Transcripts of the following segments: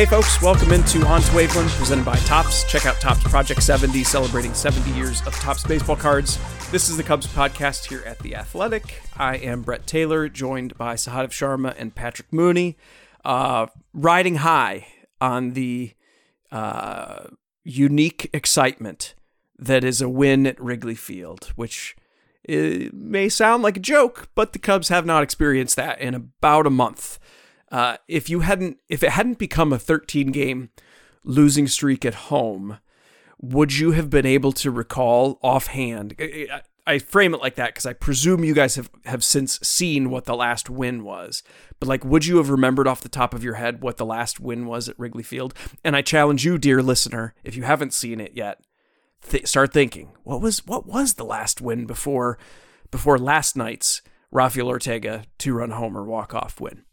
Hey folks, welcome into On to Waveland, presented by Topps. Check out Topps Project 70, celebrating 70 years of Topps baseball cards. This is the Cubs podcast here at The Athletic. I am Brett Taylor, joined by Sahadev Sharma and Patrick Mooney, uh, riding high on the uh, unique excitement that is a win at Wrigley Field, which it may sound like a joke, but the Cubs have not experienced that in about a month. Uh, if you hadn't, if it hadn't become a 13 game losing streak at home, would you have been able to recall offhand? I, I frame it like that because I presume you guys have, have since seen what the last win was. But like, would you have remembered off the top of your head what the last win was at Wrigley Field? And I challenge you, dear listener, if you haven't seen it yet, th- start thinking what was what was the last win before before last night's Rafael Ortega two run homer walk off win.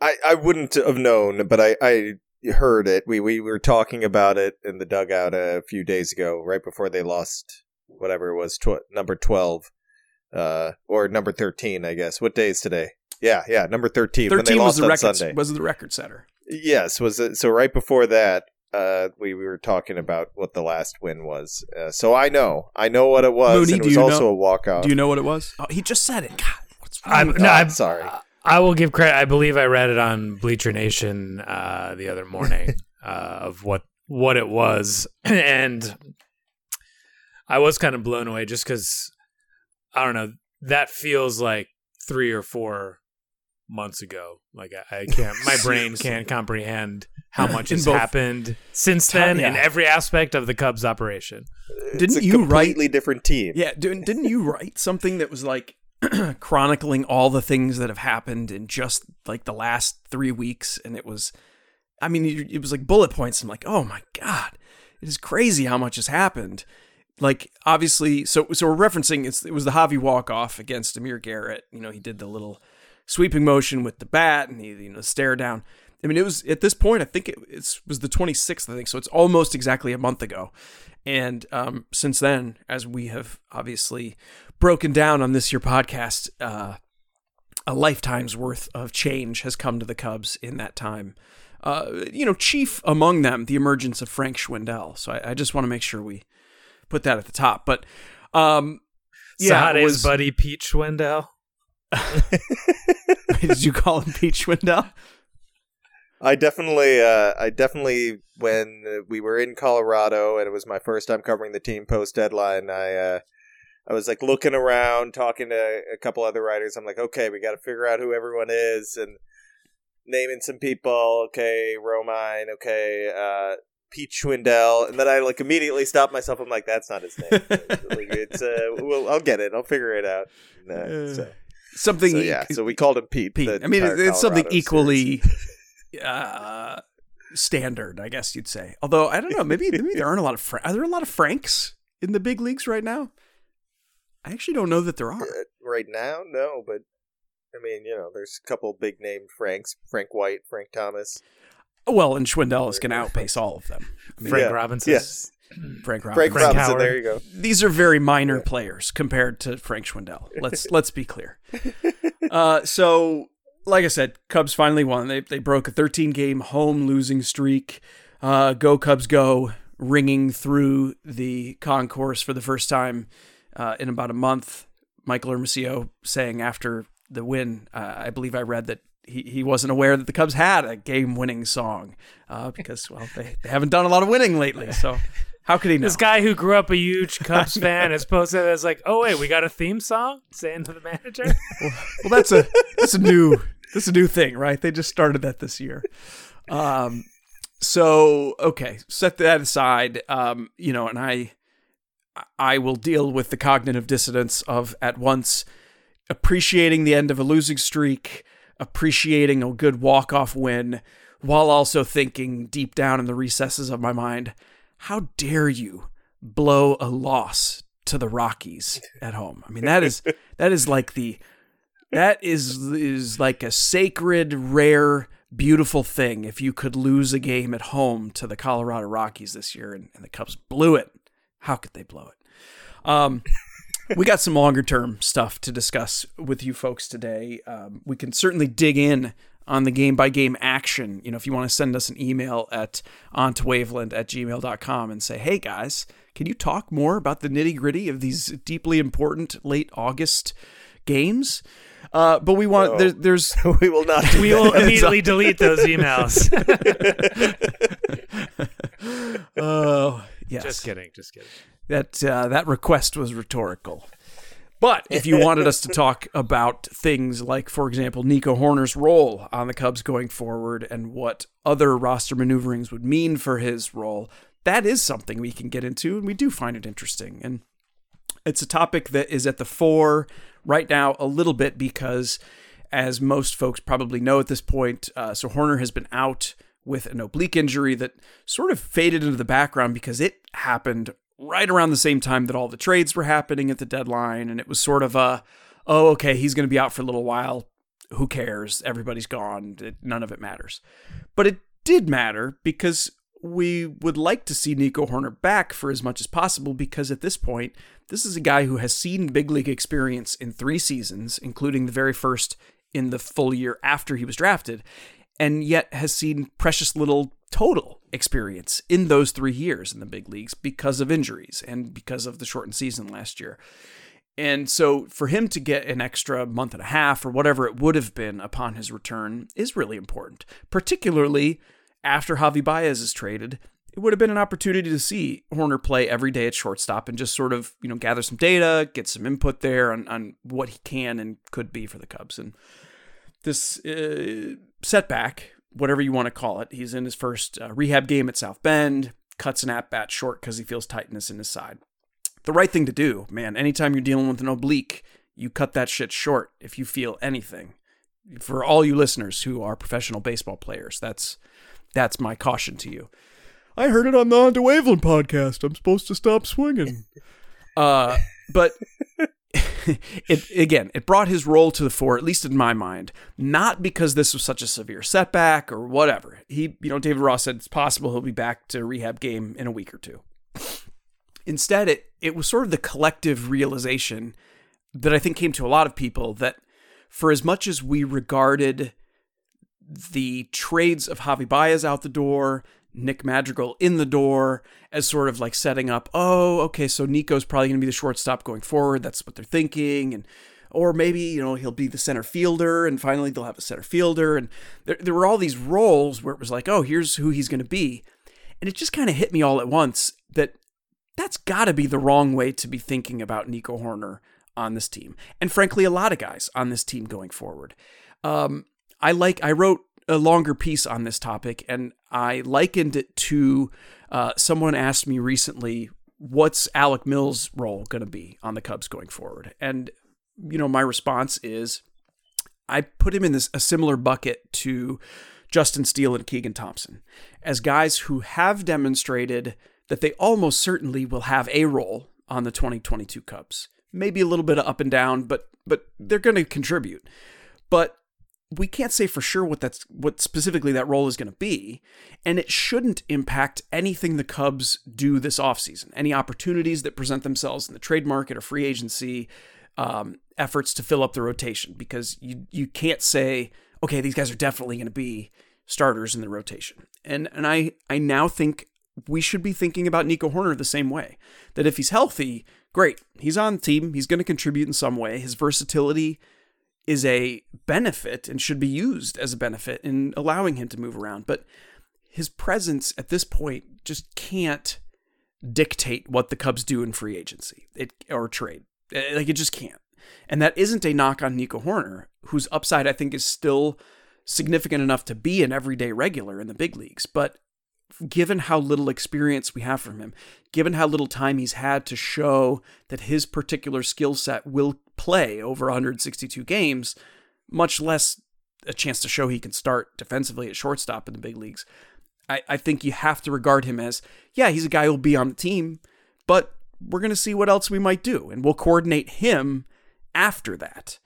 I, I wouldn't have known, but I, I heard it. We, we were talking about it in the dugout a few days ago, right before they lost whatever it was, tw- number 12, uh, or number 13, I guess. What day is today? Yeah, yeah, number 13. 13 was the record, was the record setter. Yes, was it, so right before that, uh, we, we were talking about what the last win was. Uh, so I know, I know what it was. Mooney, and it was also know, a walk off. Do you know what it was? Oh, he just said it. God, what's wrong? I'm, with no. I'm sorry. I will give credit. I believe I read it on Bleacher Nation uh, the other morning uh, of what what it was, and I was kind of blown away just because I don't know. That feels like three or four months ago. Like I, I can't. My brain can't comprehend how much has both- happened since Ti- then yeah. in every aspect of the Cubs operation. It's Didn't a you write- completely different team? Yeah, didn't didn't you write something that was like chronicling all the things that have happened in just like the last three weeks? And it was, I mean, it it was like bullet points. I'm like, oh my god, it is crazy how much has happened. Like obviously, so so we're referencing it was the Javi walk off against Amir Garrett. You know, he did the little sweeping motion with the bat and he you know stare down. I mean, it was at this point. I think it it's, was the 26th. I think so. It's almost exactly a month ago, and um, since then, as we have obviously broken down on this your podcast, uh, a lifetime's worth of change has come to the Cubs in that time. Uh, you know, chief among them, the emergence of Frank Schwindel. So I, I just want to make sure we put that at the top. But um, yeah, Yeah, it was- buddy Pete Schwindel. did you call him Pete Schwindel? I definitely, uh, I definitely, when uh, we were in Colorado and it was my first time covering the team post deadline, I, uh, I was like looking around, talking to a couple other writers. I'm like, okay, we got to figure out who everyone is and naming some people. Okay, Romine. Okay, uh, Pete Schwindel, and then I like immediately stopped myself. I'm like, that's not his name. like, it's, uh, well, I'll get it. I'll figure it out. No, so, Something. so, yeah, so we called him Pete. Pete. I mean, it's something equally uh, standard, I guess you'd say. Although I don't know, maybe maybe there aren't a lot of Fra- are there a lot of Franks in the big leagues right now? I actually don't know that there are. Uh, right now, no, but I mean, you know, there's a couple big named Franks: Frank White, Frank Thomas. Well, and Schwindel is going to outpace all of them. I mean, Frank Yeah. Robinson. Yes. Frank Robinson. Frank, Frank Robinson. Howard. There you go. These are very minor players compared to Frank Schwindel. Let's let's be clear. Uh, so, like I said, Cubs finally won. They they broke a 13 game home losing streak. Uh, go Cubs go! Ringing through the concourse for the first time uh, in about a month. Michael Hermosillo saying after the win, uh, I believe I read that he, he wasn't aware that the Cubs had a game winning song uh, because well they, they haven't done a lot of winning lately. So how could he know? This guy who grew up a huge Cubs fan has posted as like, oh wait, we got a theme song saying to the manager. Well, that's a that's a new that's a new thing, right? They just started that this year. Um, so okay, set that aside. Um, you know, and I I will deal with the cognitive dissonance of at once appreciating the end of a losing streak, appreciating a good walk off win, while also thinking deep down in the recesses of my mind, how dare you blow a loss to the Rockies at home? I mean, that is that is like the that is is like a sacred, rare, beautiful thing. If you could lose a game at home to the Colorado Rockies this year, and, and the Cubs blew it, how could they blow it? Um, we got some longer term stuff to discuss with you folks today. Um, we can certainly dig in on the game by game action. You know, if you want to send us an email at ontwaveland at gmail.com and say, hey guys, can you talk more about the nitty gritty of these deeply important late August games? Uh, but we want No. there, there's we will not. We will immediately delete those emails. oh yes just kidding, just kidding. that uh, that request was rhetorical. But if you wanted us to talk about things like, for example, Nico Hoerner's role on the Cubs going forward and what other roster maneuverings would mean for his role, that is something we can get into, and we do find it interesting. And it's a topic that is at the fore right now a little bit because, as most folks probably know at this point, uh, so Hoerner has been out with an oblique injury that sort of faded into the background because it happened right around the same time that all the trades were happening at the deadline. And it was sort of a, oh, okay, he's going to be out for a little while. Who cares? Everybody's gone. It, none of it matters. But it did matter because we would like to see Nico Hoerner back for as much as possible because at this point, this is a guy who has seen big league experience in three seasons, including the very first in the full year after he was drafted, and yet has seen precious little total experience in those three years in the big leagues because of injuries and because of the shortened season last year. And so for him to get an extra month and a half or whatever it would have been upon his return is really important, particularly after Javi Baez is traded. It would have been an opportunity to see Hoerner play every day at shortstop and just sort of, you know, gather some data, get some input there on, on what he can and could be for the Cubs. And this uh, setback, whatever you want to call it, he's in his first uh, rehab game at South Bend, cuts an at bat short because he feels tightness in his side the right thing to do, man. Anytime you're dealing with an oblique, you cut that shit short if you feel anything. For all you listeners who are professional baseball players, that's that's my caution to you. I heard it on the On to Waveland podcast. I'm supposed to stop swinging. uh, but it again, it brought his role to the fore, at least in my mind, not because this was such a severe setback or whatever. He, you know, David Ross said it's possible he'll be back to rehab game in a week or two. Instead, it it was sort of the collective realization that I think came to a lot of people that for as much as we regarded the trades of Javi Baez out the door, Nick Madrigal in the door, as sort of like setting up, oh, okay, so Nico's probably going to be the shortstop going forward. That's what they're thinking. And or maybe, you know, he'll be the center fielder and finally they'll have a center fielder. And there, there were all these roles where it was like, oh, here's who he's going to be. And it just kind of hit me all at once that that's got to be the wrong way to be thinking about Nico Hoerner on this team. And frankly, a lot of guys on this team going forward. Um, I like, I wrote a longer piece on this topic and I likened it to uh, someone asked me recently, what's Alec Mills' role going to be on the Cubs going forward? And, you know, my response is I put him in this a similar bucket to Justin Steele and Keegan Thompson as guys who have demonstrated that they almost certainly will have a role on the 2022 Cubs. Maybe a little bit of up and down, but but they're going to contribute. But we can't say for sure what that's what specifically that role is going to be and it shouldn't impact anything the cubs do this offseason. Any opportunities that present themselves in the trade market or free agency um, efforts to fill up the rotation because you you can't say okay these guys are definitely going to be starters in the rotation. And and i i now think we should be thinking about nico hoerner the same way that if he's healthy great he's on the team he's going to contribute in some way. His versatility is a benefit and should be used as a benefit in allowing him to move around. But his presence at this point just can't dictate what the Cubs do in free agency it, or trade. Eh, like it just can't. And that isn't a knock on Nico Hoerner, whose upside I think is still significant enough to be an everyday regular in the big leagues. But given how little experience we have from him, given how little time he's had to show that his particular skill set will play over 162 games, much less a chance to show he can start defensively at shortstop in the big leagues. I, I think you have to regard him as, yeah, he's a guy who'll be on the team, but we're going to see what else we might do, and we'll coordinate him after that.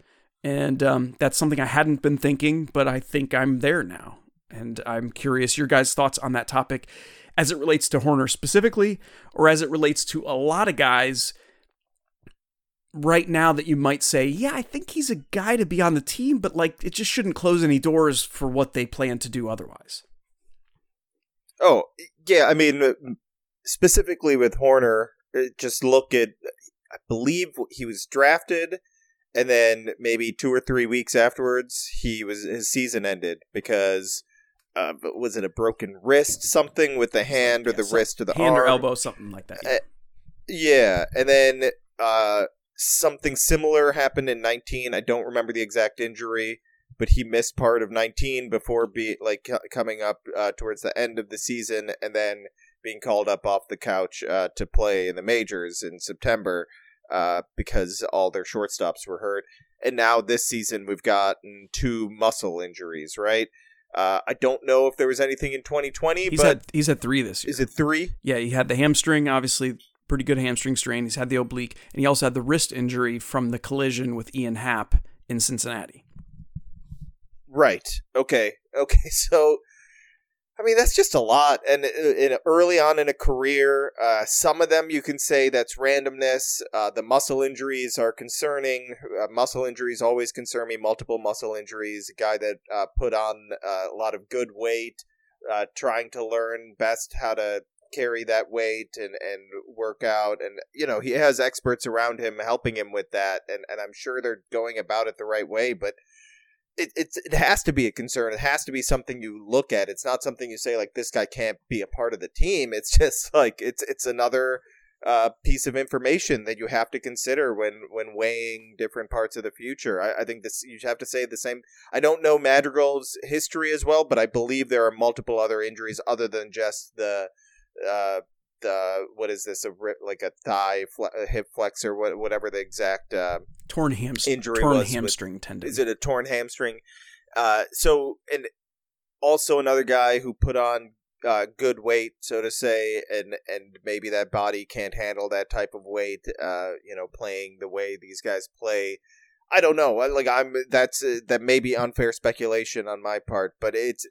And um, that's something I hadn't been thinking, but I think I'm there now. And I'm curious your guys' thoughts on that topic as it relates to Hoerner specifically, or as it relates to a lot of guys right now that you might say, yeah, I think he's a guy to be on the team, but like it just shouldn't close any doors for what they plan to do otherwise. Oh, yeah. I mean, uh, specifically with Hoerner, uh, just look at, I believe he was drafted. And then maybe two or three weeks afterwards, he was his season ended because uh, was it a broken wrist, something with the hand or the wrist or the hand arm? or elbow, something like that. Yeah, uh, yeah. and then uh, something similar happened in 19. I don't remember the exact injury, but he missed part of 19 before be like coming up uh, towards the end of the season, and then being called up off the couch uh, to play in the majors in September uh, because all their shortstops were hurt. And now this season we've gotten two muscle injuries, right? Uh, I don't know if there was anything in 2020. He's but had he's had three this year. Is it three? Yeah, he had the hamstring, obviously pretty good hamstring strain. He's had the oblique, and he also had the wrist injury from the collision with Ian Happ in Cincinnati. Right. Okay. Okay. So, I mean, that's just a lot. And uh, in, early on in a career, uh, some of them you can say that's randomness. Uh, the muscle injuries are concerning. Uh, muscle injuries always concern me. Multiple muscle injuries. A guy that uh, put on uh, a lot of good weight, trying to learn best how to carry that weight and, and work out. And, you know, he has experts around him helping him with that. And, and I'm sure they're going about it the right way. But it, it's it has to be a concern. It has to be something you look at. It's not something you say like this guy can't be a part of the team. It's just like it's it's another uh, piece of information that you have to consider when when weighing different parts of the future. I, I, think this you have to say the same. I don't know Madrigal's history as well, but I believe there are multiple other injuries other than just the uh, the what is this a like a thigh fle- hip flexor what whatever the exact uh, torn hamstring injury torn was hamstring with, tendon. Is it a torn hamstring? Uh, so and also another guy who put on uh, good weight so to say and and maybe that body can't handle that type of weight uh, you know playing the way these guys play. I don't know. Like I'm that's uh, that may be unfair speculation on my part but it's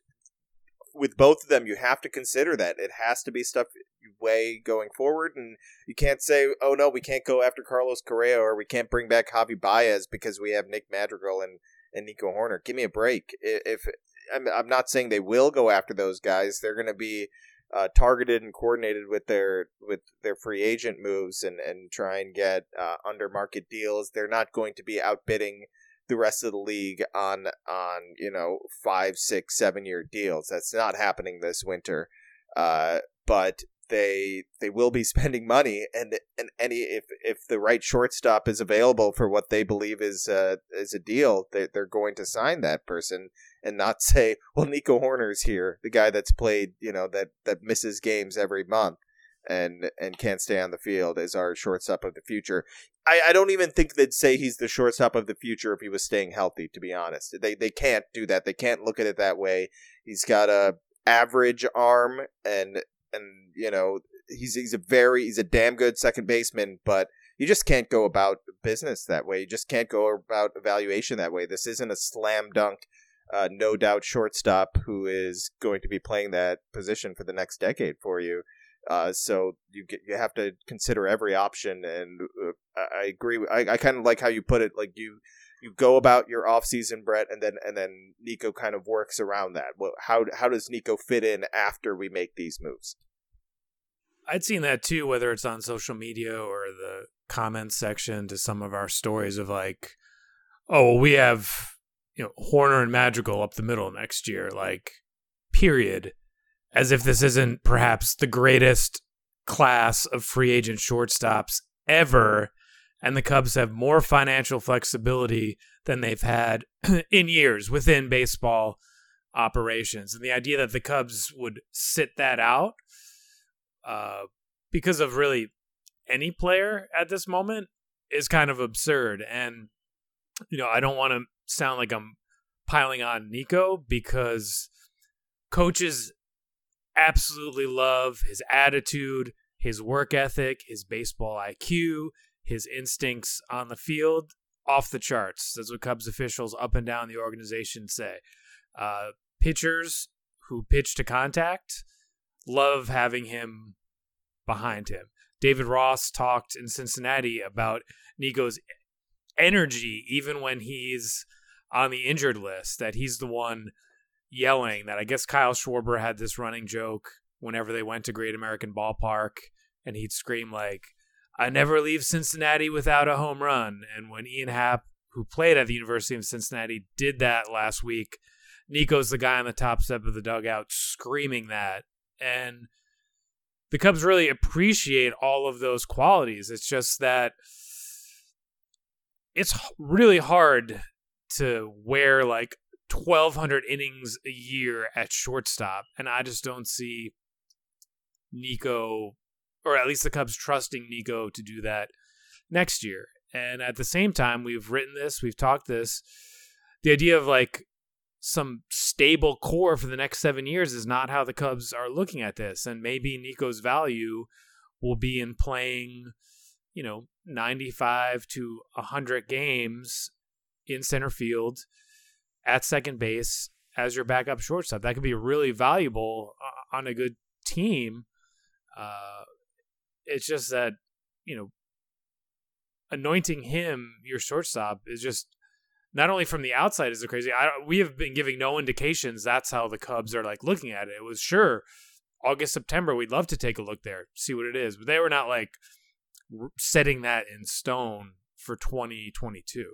with both of them, you have to consider that it has to be stuff you weigh going forward, and you can't say, "Oh no, we can't go after Carlos Correa or we can't bring back Javi Baez because we have Nick Madrigal and and Nico Hoerner." Give me a break. If I'm, I'm not saying they will go after those guys, they're going to be uh, targeted and coordinated with their with their free agent moves and and try and get uh, under market deals. They're not going to be outbidding the rest of the league on on you know five, six, seven year deals. That's not happening this winter. Uh, but they they will be spending money, and and any if if the right shortstop is available for what they believe is uh, is a deal, they they're going to sign that person and not say, well, Nico Hoerner's here, the guy that's played, you know, that that misses games every month and and can't stay on the field as our shortstop of the future. I, I don't even think they'd say he's the shortstop of the future if he was staying healthy. To be honest, they they can't do that. They can't look at it that way. He's got a average arm, and and you know he's he's a very he's a damn good second baseman, but you just can't go about business that way. You just can't go about evaluation that way. This isn't a slam dunk uh, no doubt shortstop who is going to be playing that position for the next decade for you. Uh, so you get, you have to consider every option, and uh, I, agree. I, I kind of like how you put it. Like you you go about your off season, Brett, and then and then Nico kind of works around that. Well, how how does Nico fit in after we make these moves? I'd seen that too, whether it's on social media or the comments section to some of our stories of like, oh, we have you know Hoerner and Madrigal up the middle next year, like period, as if this isn't perhaps the greatest class of free agent shortstops ever, and the Cubs have more financial flexibility than they've had in years within baseball operations, and the idea that the Cubs would sit that out uh, because of really any player at this moment is kind of absurd. And, you know, I don't want to sound like I'm piling on Nico because coaches absolutely love his attitude, his work ethic, his baseball IQ, his instincts on the field off the charts. That's what Cubs officials up and down the organization say. Uh, pitchers who pitch to contact love having him behind him. David Ross talked in Cincinnati about Nico's energy, even when he's on the injured list, that he's the one yelling. That I guess Kyle Schwarber had this running joke whenever they went to Great American Ballpark, and he'd scream like, "I never leave Cincinnati without a home run." And when Ian Happ, who played at the University of Cincinnati, did that last week, Nico's the guy on the top step of the dugout screaming that, and the Cubs really appreciate all of those qualities. It's just that it's really hard to wear like 1200 innings a year at shortstop and I just don't see Nico or at least the Cubs trusting Nico to do that next year. And at the same time, we've written this, we've talked this. The idea of like some stable core for the next seven years is not how the Cubs are looking at this. And maybe Nico's value will be in playing, you know, 95 to 100 games in center field at second base as your backup shortstop. That could be really valuable uh, on a good team. Uh, it's just that, you know, anointing him your shortstop is just not only from the outside is it crazy. I, we have been giving no indications that's how the Cubs are like looking at it. It was sure August September we'd love to take a look there, see what it is, but they were not like setting that in stone for 2022.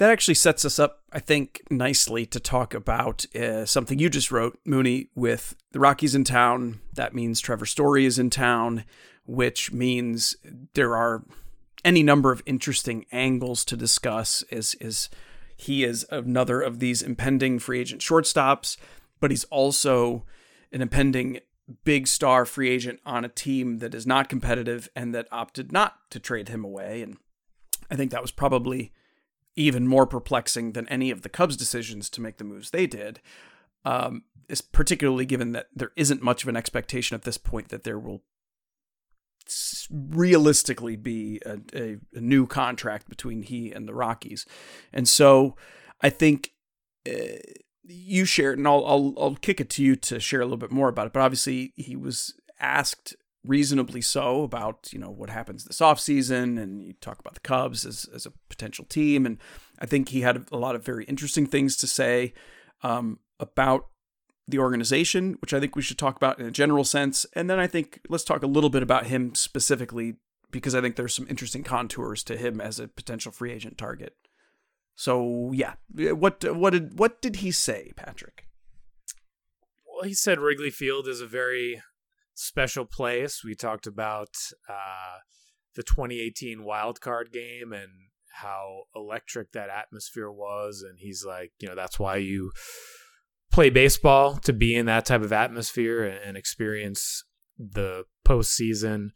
that actually sets us up, I think, nicely to talk about uh, something you just wrote, Mooney, with the Rockies in town. That means Trevor Story is in town, which means there are any number of interesting angles to discuss. Is is he is another of these impending free agent shortstops, but he's also an impending big star free agent on a team that is not competitive and that opted not to trade him away. And I think that was probably even more perplexing than any of the Cubs' decisions to make the moves they did. Um, is particularly given that there isn't much of an expectation at this point that there will realistically be a, a, a new contract between he and the Rockies, and so I think. Uh, you shared, and I'll, I'll I'll kick it to you to share a little bit more about it. But obviously, he was asked reasonably so about you know what happens this offseason and you talk about the Cubs as, as a potential team and I think he had a lot of very interesting things to say um, about the organization, which I think we should talk about in a general sense. And then I think let's talk a little bit about him specifically, because I think there's some interesting contours to him as a potential free agent target. So yeah, what what did what did he say, Patrick? Well, he said Wrigley Field is a very special place. We talked about uh, the 2018 wild card game and how electric that atmosphere was, and he's like, you know, that's why you play baseball to be in that type of atmosphere and, experience the postseason.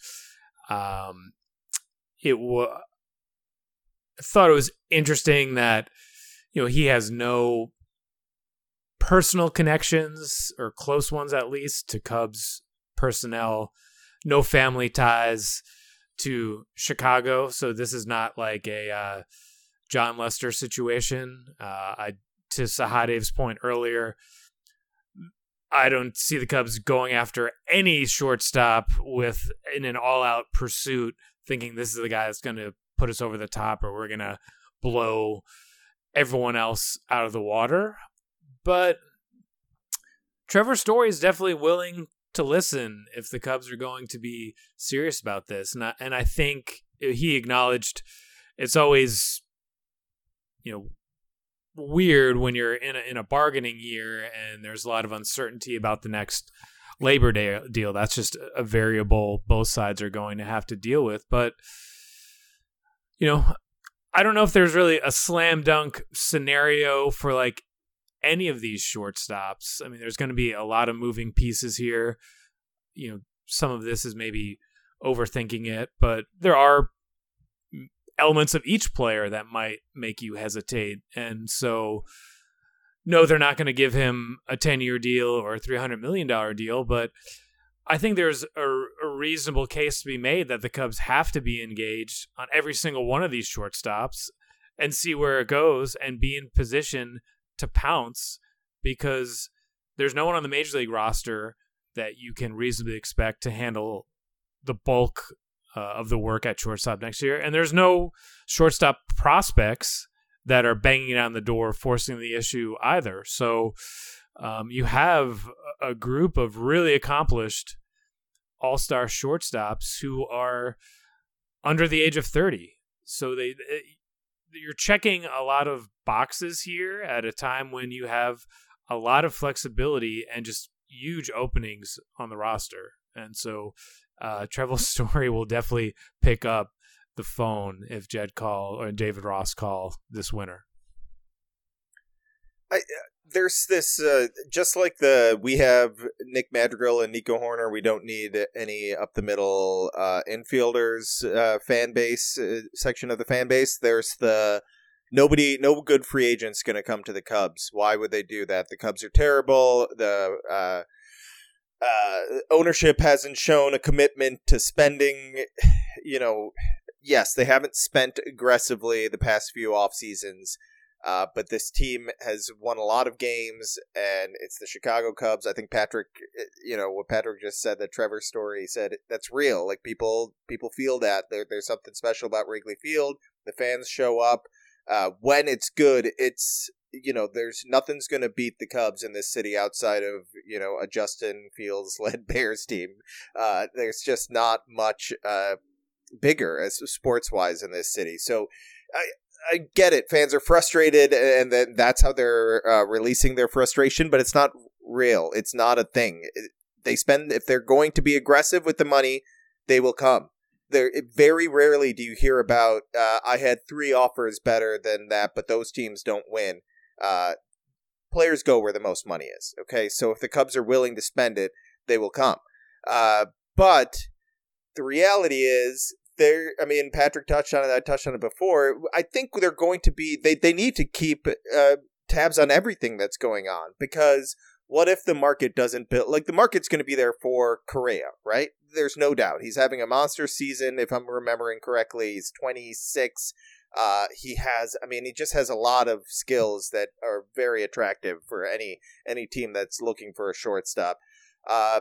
Um, it was. I thought it was interesting that you know he has no personal connections or close ones at least to Cubs personnel, no family ties to Chicago. So this is not like a uh, Jon Lester situation. Uh, I to Sahadev's point earlier, I don't see the Cubs going after any shortstop with in an all-out pursuit, thinking this is the guy that's going to put us over the top, or we're going to blow everyone else out of the water. But Trevor Story is definitely willing to listen if the Cubs are going to be serious about this. And I, and I think he acknowledged it's always, you know, weird when you're in a, in a bargaining year and there's a lot of uncertainty about the next Labor Day deal. That's just a variable both sides are going to have to deal with. But, you know, I don't know if there's really a slam dunk scenario for like any of these shortstops. I mean, there's going to be a lot of moving pieces here. You know, some of this is maybe overthinking it, but there are elements of each player that might make you hesitate. And so, no, they're not going to give him a 10 year deal or a $300 million deal, but I think there's a, a, reasonable case to be made that the Cubs have to be engaged on every single one of these shortstops and see where it goes and be in position to pounce because there's no one on the major league roster that you can reasonably expect to handle the bulk uh, of the work at shortstop next year. And there's no shortstop prospects that are banging on the door, forcing the issue either. So um, you have a group of really accomplished all star shortstops who are under the age of 30. So they, you're checking a lot of boxes here at a time when you have a lot of flexibility and just huge openings on the roster. And so uh, Trevor Story will definitely pick up the phone if Jed call or David Ross call this winter. I, uh, there's this uh, just like the we have Nick Madrigal and Nico Hoerner. We don't need any up the middle uh, infielders uh, fan base uh, section of the fan base. There's the nobody, no good free agents going to come to the Cubs. Why would they do that? The Cubs are terrible. The uh, uh, ownership hasn't shown a commitment to spending. You know, yes, they haven't spent aggressively the past few off seasons. Uh, but this team has won a lot of games, and it's the Chicago Cubs. I think Patrick, eh, you know, what Patrick just said, that Trevor story said that's real. Like people, people feel that there, there's something special about Wrigley Field. The fans show up uh, when it's good. It's you know, there's nothing's going to beat the Cubs in this city outside of you know a Justin Fields led Bears team. Uh, there's just not much uh, bigger as sports wise in this city. So I I get it. Fans are frustrated, and then that's how they're uh, releasing their frustration. But it's not real. It's not a thing. They spend if they're going to be aggressive with the money, they will come. There very rarely do you hear about. Uh, I had three offers better than that, but those teams don't win. Uh, players go where the most money is. Okay, so if the Cubs are willing to spend it, they will come. Uh, but the reality is there i mean patrick touched on it i touched on it before i think they're going to be they, they need to keep uh, tabs on everything that's going on because what if the market doesn't build like the market's going to be there for Correa, right? There's no doubt. He's having a monster season if I'm remembering correctly. He's 26. Uh, he has I mean he just has a lot of skills that are very attractive for any any team that's looking for a shortstop. Uh,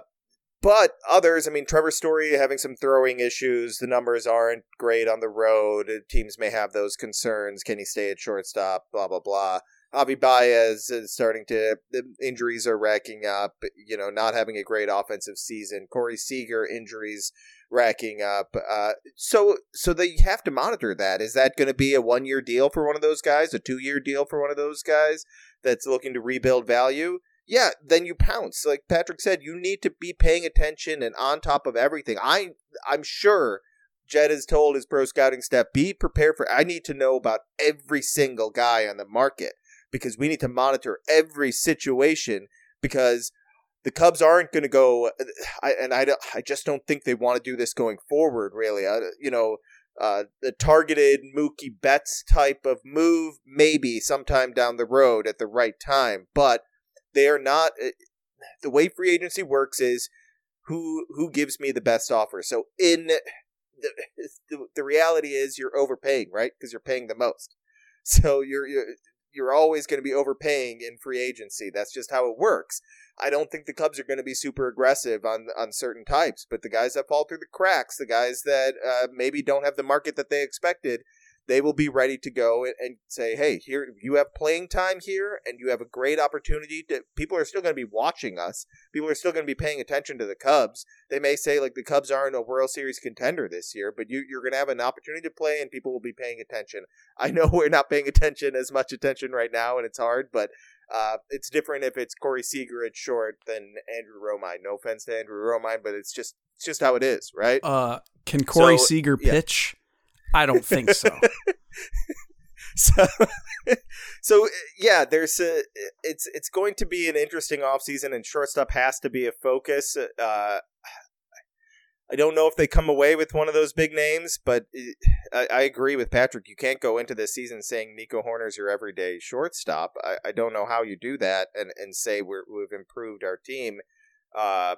but others, I mean, Trevor Story having some throwing issues. The numbers aren't great on the road. Teams may have those concerns. Can he stay at shortstop? Blah blah blah. Javi Baez is starting to the injuries are racking up. You know, not having a great offensive season. Corey Seager injuries racking up. Uh, so so they have to monitor that. Is that going to be a one year deal for one of those guys? A two year deal for one of those guys that's looking to rebuild value? Yeah, then you pounce. Like Patrick said, you need to be paying attention and on top of everything. I I'm sure Jed has told his pro scouting staff, be prepared for I need to know about every single guy on the market because we need to monitor every situation because the Cubs aren't going to go, I, and I, I just don't think they want to do this going forward. Really, I, you know, uh, the targeted Mookie Betts type of move, maybe sometime down the road at the right time, but they are not. Eh, the way free agency works is who who gives me the best offer. So in the the, the reality is you're overpaying, right? Because you're paying the most. So you're, you're you're always going to be overpaying in free agency. That's just how it works. I don't think the Cubs are going to be super aggressive on on certain types, but the guys that fall through the cracks, the guys that uh, maybe don't have the market that they expected, they will be ready to go and, and, say, "Hey, here you have playing time here, and you have a great opportunity to." People are still going to be watching us. People are still going to be paying attention to the Cubs. They may say like the Cubs aren't a World Series contender this year, but you, you're going to have an opportunity to play, and people will be paying attention. I know we're not paying attention as much attention right now, and it's hard, but uh, it's different if it's Corey Seager at short than Andrew Romine. No offense to Andrew Romine, but it's just it's just how it is, right? Uh, can Corey So, Seager yeah. pitch? I don't think so. so so yeah there's a it's it's going to be an interesting offseason and shortstop has to be a focus uh I don't know if they come away with one of those big names, but I, I agree with Patrick. You can't go into this season saying Nico Hoerner's your everyday shortstop. I, I don't know how you do that and, and say we're, we've improved our team. Uh,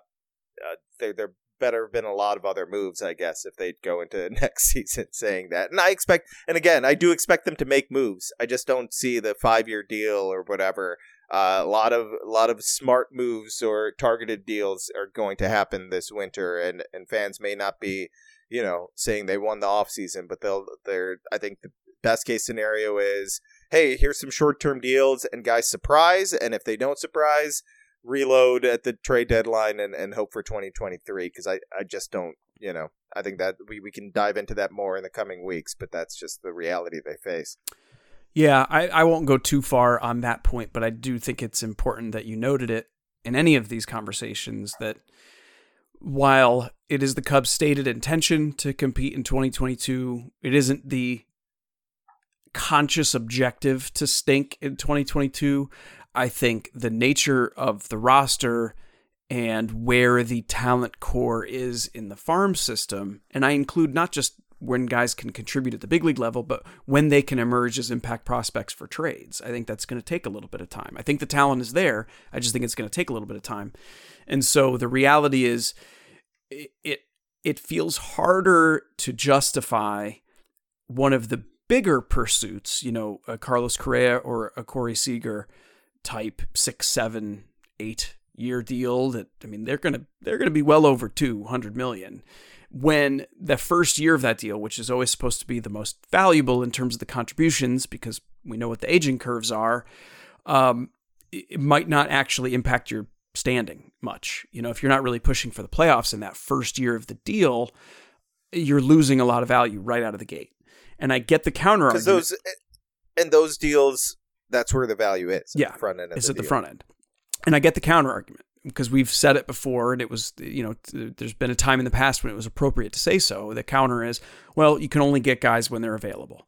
uh, there, there better have been a lot of other moves, I guess, if they'd go into next season saying that. And I expect, and again, I do expect them to make moves. I just don't see the five year deal or whatever. Uh, a lot of a lot of smart moves or targeted deals are going to happen this winter, and and fans may not be, you know, saying they won the off season, but they'll they're. I think the best case scenario is, hey, here's some short term deals, and guys surprise, and if they don't surprise, reload at the trade deadline and, and hope for 2023 because I, I just don't you know i think that we, we can dive into that more in the coming weeks but that's just the reality they face Yeah, I, I won't go too far on that point, but I do think it's important that you noted it in any of these conversations that while it is the Cubs' stated intention to compete in 2022, it isn't the conscious objective to stink in 2022. I think the nature of the roster and where the talent core is in the farm system, and I include not just when guys can contribute at the big league level, but when they can emerge as impact prospects for trades. I think that's going to take a little bit of time. I think the talent is there. I just think it's going to take a little bit of time. And so the reality is it it, feels harder to justify one of the bigger pursuits, you know, a Carlos Correa or a Corey Seager type six, seven, eight year deal that I mean they're gonna they're gonna be well over two hundred million when the first year of that deal, which is always supposed to be the most valuable in terms of the contributions, because we know what the aging curves are, um, it might not actually impact your standing much. You know, if you're not really pushing for the playoffs in that first year of the deal, you're losing a lot of value right out of the gate. And I get the counter argument. those and those deals that's where the value is Yeah, the front end the at the front end. And I get the counter argument because we've said it before, and it was, you know, there's been a time in the past when it was appropriate to say so. The counter is, well, you can only get guys when they're available.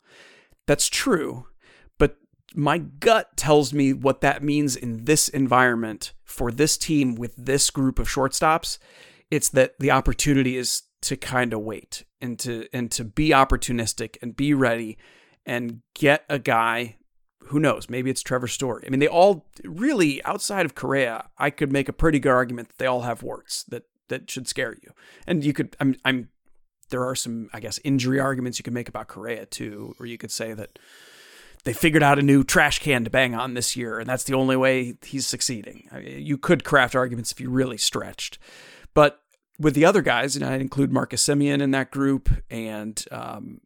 That's true, but my gut tells me what that means in this environment for this team with this group of shortstops. It's that the opportunity is to kind of wait and to and to be opportunistic and be ready and get a guy who knows? Maybe it's Trevor Story. I mean, they all really outside of Correa, I could make a pretty good argument that they all have warts that that should scare you. And you could, I'm, I'm, there are some, I guess, injury arguments you could make about Correa too, or you could say that they figured out a new trash can to bang on this year, and that's the only way he's succeeding. I mean, you could craft arguments if you really stretched, but with the other guys, and I'd include Marcus Semien in that group, and um,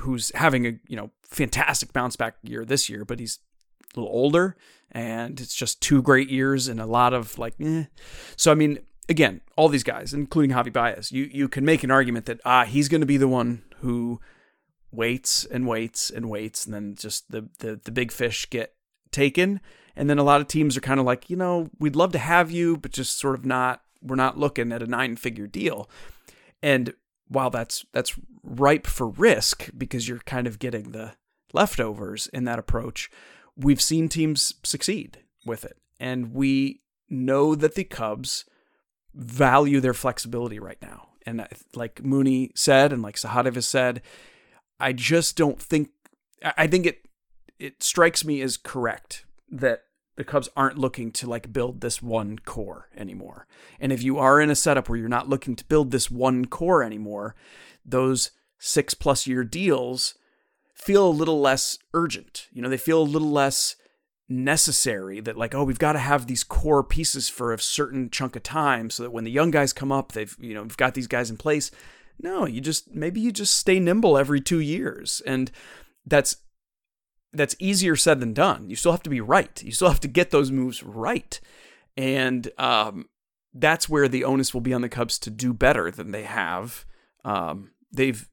who's having a you know fantastic bounce back year this year, but he's a little older, and it's just two great years and a lot of like, eh. So I mean, again, all these guys, including Javi Baez, you you can make an argument that ah, he's going to be the one who waits and waits and waits, and then just the the the big fish get taken, and then a lot of teams are kind of like, you know, we'd love to have you, but just sort of not. We're not looking at a nine figure deal, and while that's that's ripe for risk because you're kind of getting the leftovers in that approach, we've seen teams succeed with it, and we know that the Cubs value their flexibility right now. And like Mooney said, and like Sahadev has said, I just don't think. I think it it strikes me as correct that the Cubs aren't looking to like build this one core anymore. And if you are in a setup where you're not looking to build this one core anymore, those six plus year deals feel a little less urgent. You know, they feel a little less necessary that like oh we've got to have these core pieces for a certain chunk of time so that when the young guys come up they've you know we've got these guys in place no you just maybe you just stay nimble every 2 years and that's that's easier said than done. You still have to be right. You still have to get those moves right. And um, that's where the onus will be on the Cubs to do better than they have. Um, they've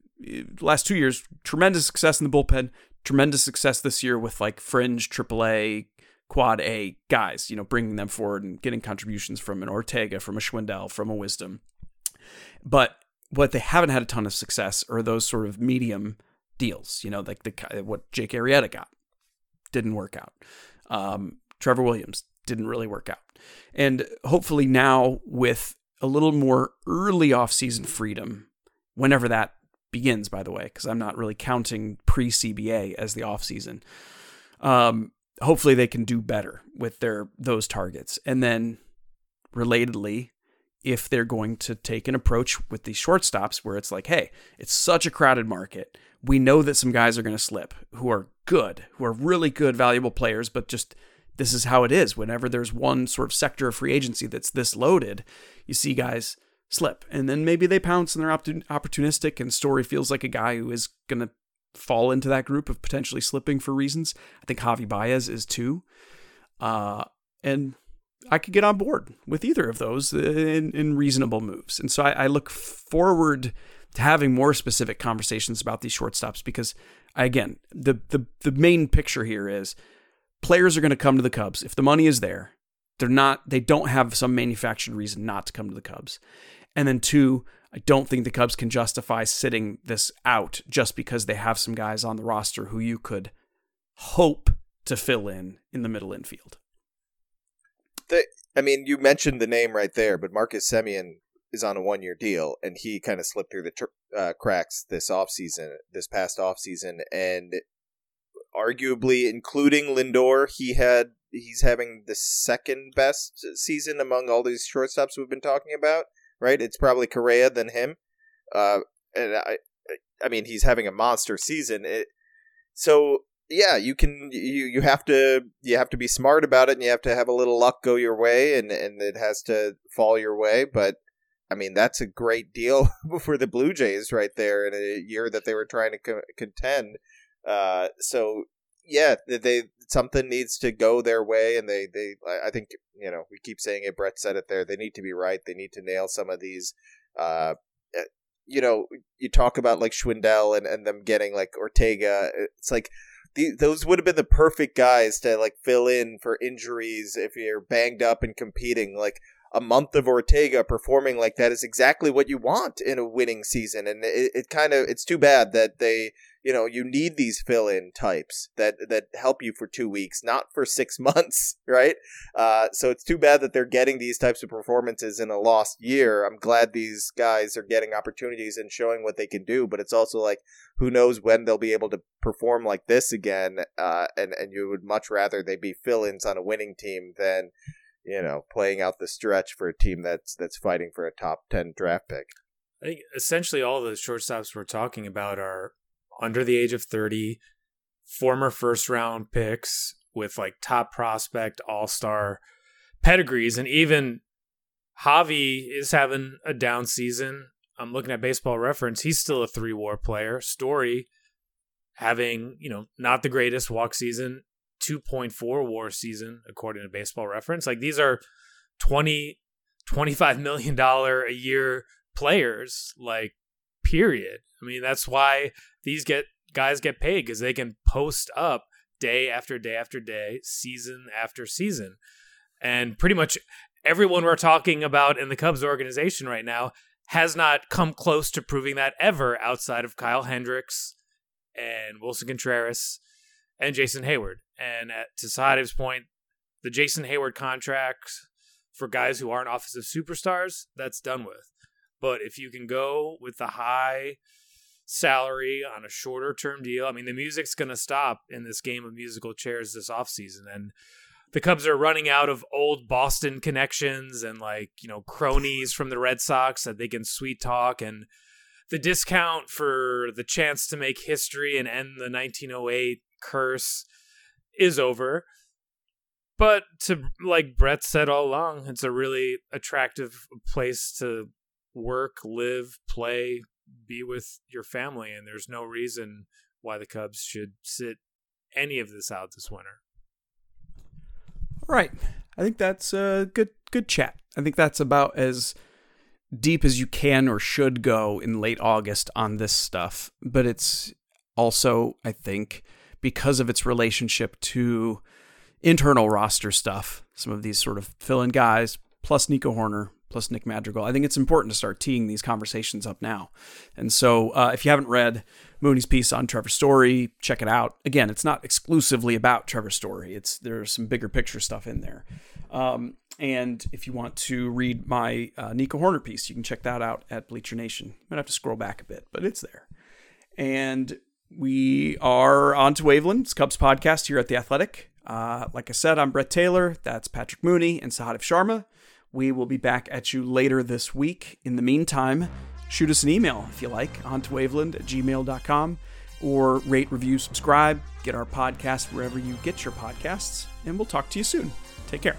last 2 years tremendous success in the bullpen tremendous success this year with like fringe AAA quad A guys, you know, bringing them forward and getting contributions from an Ortega, from a Schwindel, from a Wisdom. But what they haven't had a ton of success are those sort of medium deals, you know, like the what Jake Arrieta got didn't work out. Um, Trevor Williams didn't really work out. And hopefully now with a little more early off-season freedom, whenever that begins, by the way, because I'm not really counting pre CBA as the offseason. Um, hopefully, they can do better with their those targets, and then relatedly, if they're going to take an approach with these shortstops where it's like, hey, it's such a crowded market. We know that some guys are going to slip who are good, who are really good, valuable players, but just this is how it is. Whenever there's one sort of sector of free agency that's this loaded, you see guys slip. And then maybe they pounce and they're opportunistic, and Story feels like a guy who is going to fall into that group of potentially slipping for reasons. I think Javy Baez is too. Uh, and I could get on board with either of those in, in reasonable moves. And so I, I, look forward to having more specific conversations about these shortstops because, again, the, the, the main picture here is players are going to come to the Cubs. If the money is there, they're not, they don't have some manufactured reason not to come to the Cubs. And then two, I don't think the Cubs can justify sitting this out just because they have some guys on the roster who you could hope to fill in in the middle infield. The, I mean, you mentioned the name right there, but Marcus Semien is on a one year deal, and he kind of slipped through the tr- uh, cracks this offseason, this past offseason. And arguably, including Lindor, he had he's having the second best season among all these shortstops we've been talking about right? It's probably Correa than him. Uh, and I, I mean, he's having a monster season. It, so yeah, you can you you have to you have to be smart about it, and you have to have a little luck go your way, and and it has to fall your way. But I mean, that's a great deal for the Blue Jays right there in a year that they were trying to co- contend. Uh, so yeah, they something needs to go their way, and they they I think you know we keep saying it. Brett said it there. They need to be right. They need to nail some of these. Uh, eh, you know, you talk about like Schwindel and and them getting like Ortega. It's like those would have been the perfect guys to like fill in for injuries if you're banged up and competing. Like a month of Ortega performing like that is exactly what you want in a winning season. And it, it kind of it's too bad that they you know you need these fill-in types that that help you for two weeks not for six months right uh, so it's too bad that they're getting these types of performances in a lost year i'm glad these guys are getting opportunities and showing what they can do but it's also like who knows when they'll be able to perform like this again uh, and and you would much rather they be fill-ins on a winning team than you know playing out the stretch for a team that's that's fighting for a top 10 draft pick I think essentially all the shortstops we're talking about are under the age of 30, former first round picks with like top prospect, all star pedigrees. And even Javy is having a down season. I'm looking at baseball reference. He's still a three WAR player. Story having, you know, not the greatest walk season. 2.4 WAR season, according to baseball reference. Like these are 20, 25 million dollar a year players, like period. I mean, that's why these get guys get paid because they can post up day after day after day, season after season. And pretty much everyone we're talking about in the Cubs organization right now has not come close to proving that ever outside of Kyle Hendricks and Willson Contreras and Jason Heyward. And at, to Sahadev's point, the Jason Heyward contract for guys who aren't offensive superstars, that's done with. But if you can go with the high salary on a shorter term deal, I mean, the music's going to stop in this game of musical chairs this offseason. And the Cubs are running out of old Boston connections and like, you know, cronies from the Red Sox that they can sweet talk and the discount for the chance to make history and end the 1908 curse is over. But to like Brett said all along, it's a really attractive place to work, live, play, be with your family and there's no reason why the Cubs should sit any of this out this winter. Right. I think that's a good good chat. I think that's about as deep as you can or should go in late August on this stuff, but it's also I think because of its relationship to internal roster stuff, some of these sort of fill-in guys plus Nico Hoerner, plus Nick Madrigal. I think it's important to start teeing these conversations up now. And so, uh, if you haven't read Mooney's piece on Trevor Story, check it out. Again, it's not exclusively about Trevor Story. It's there's some bigger picture stuff in there. Um, and if you want to read my uh, Nico Hoerner piece, you can check that out at Bleacher Nation. You might have to scroll back a bit, but it's there. And we are on to Waveland, Cubs podcast here at The Athletic. Uh, like I said, I'm Brett Taylor. That's Patrick Mooney and Sahadev Sharma. We will be back at you later this week. In the meantime, shoot us an email if you like on to waveland at gmail.com or rate, review, subscribe, get our podcast wherever you get your podcasts, and we'll talk to you soon. Take care.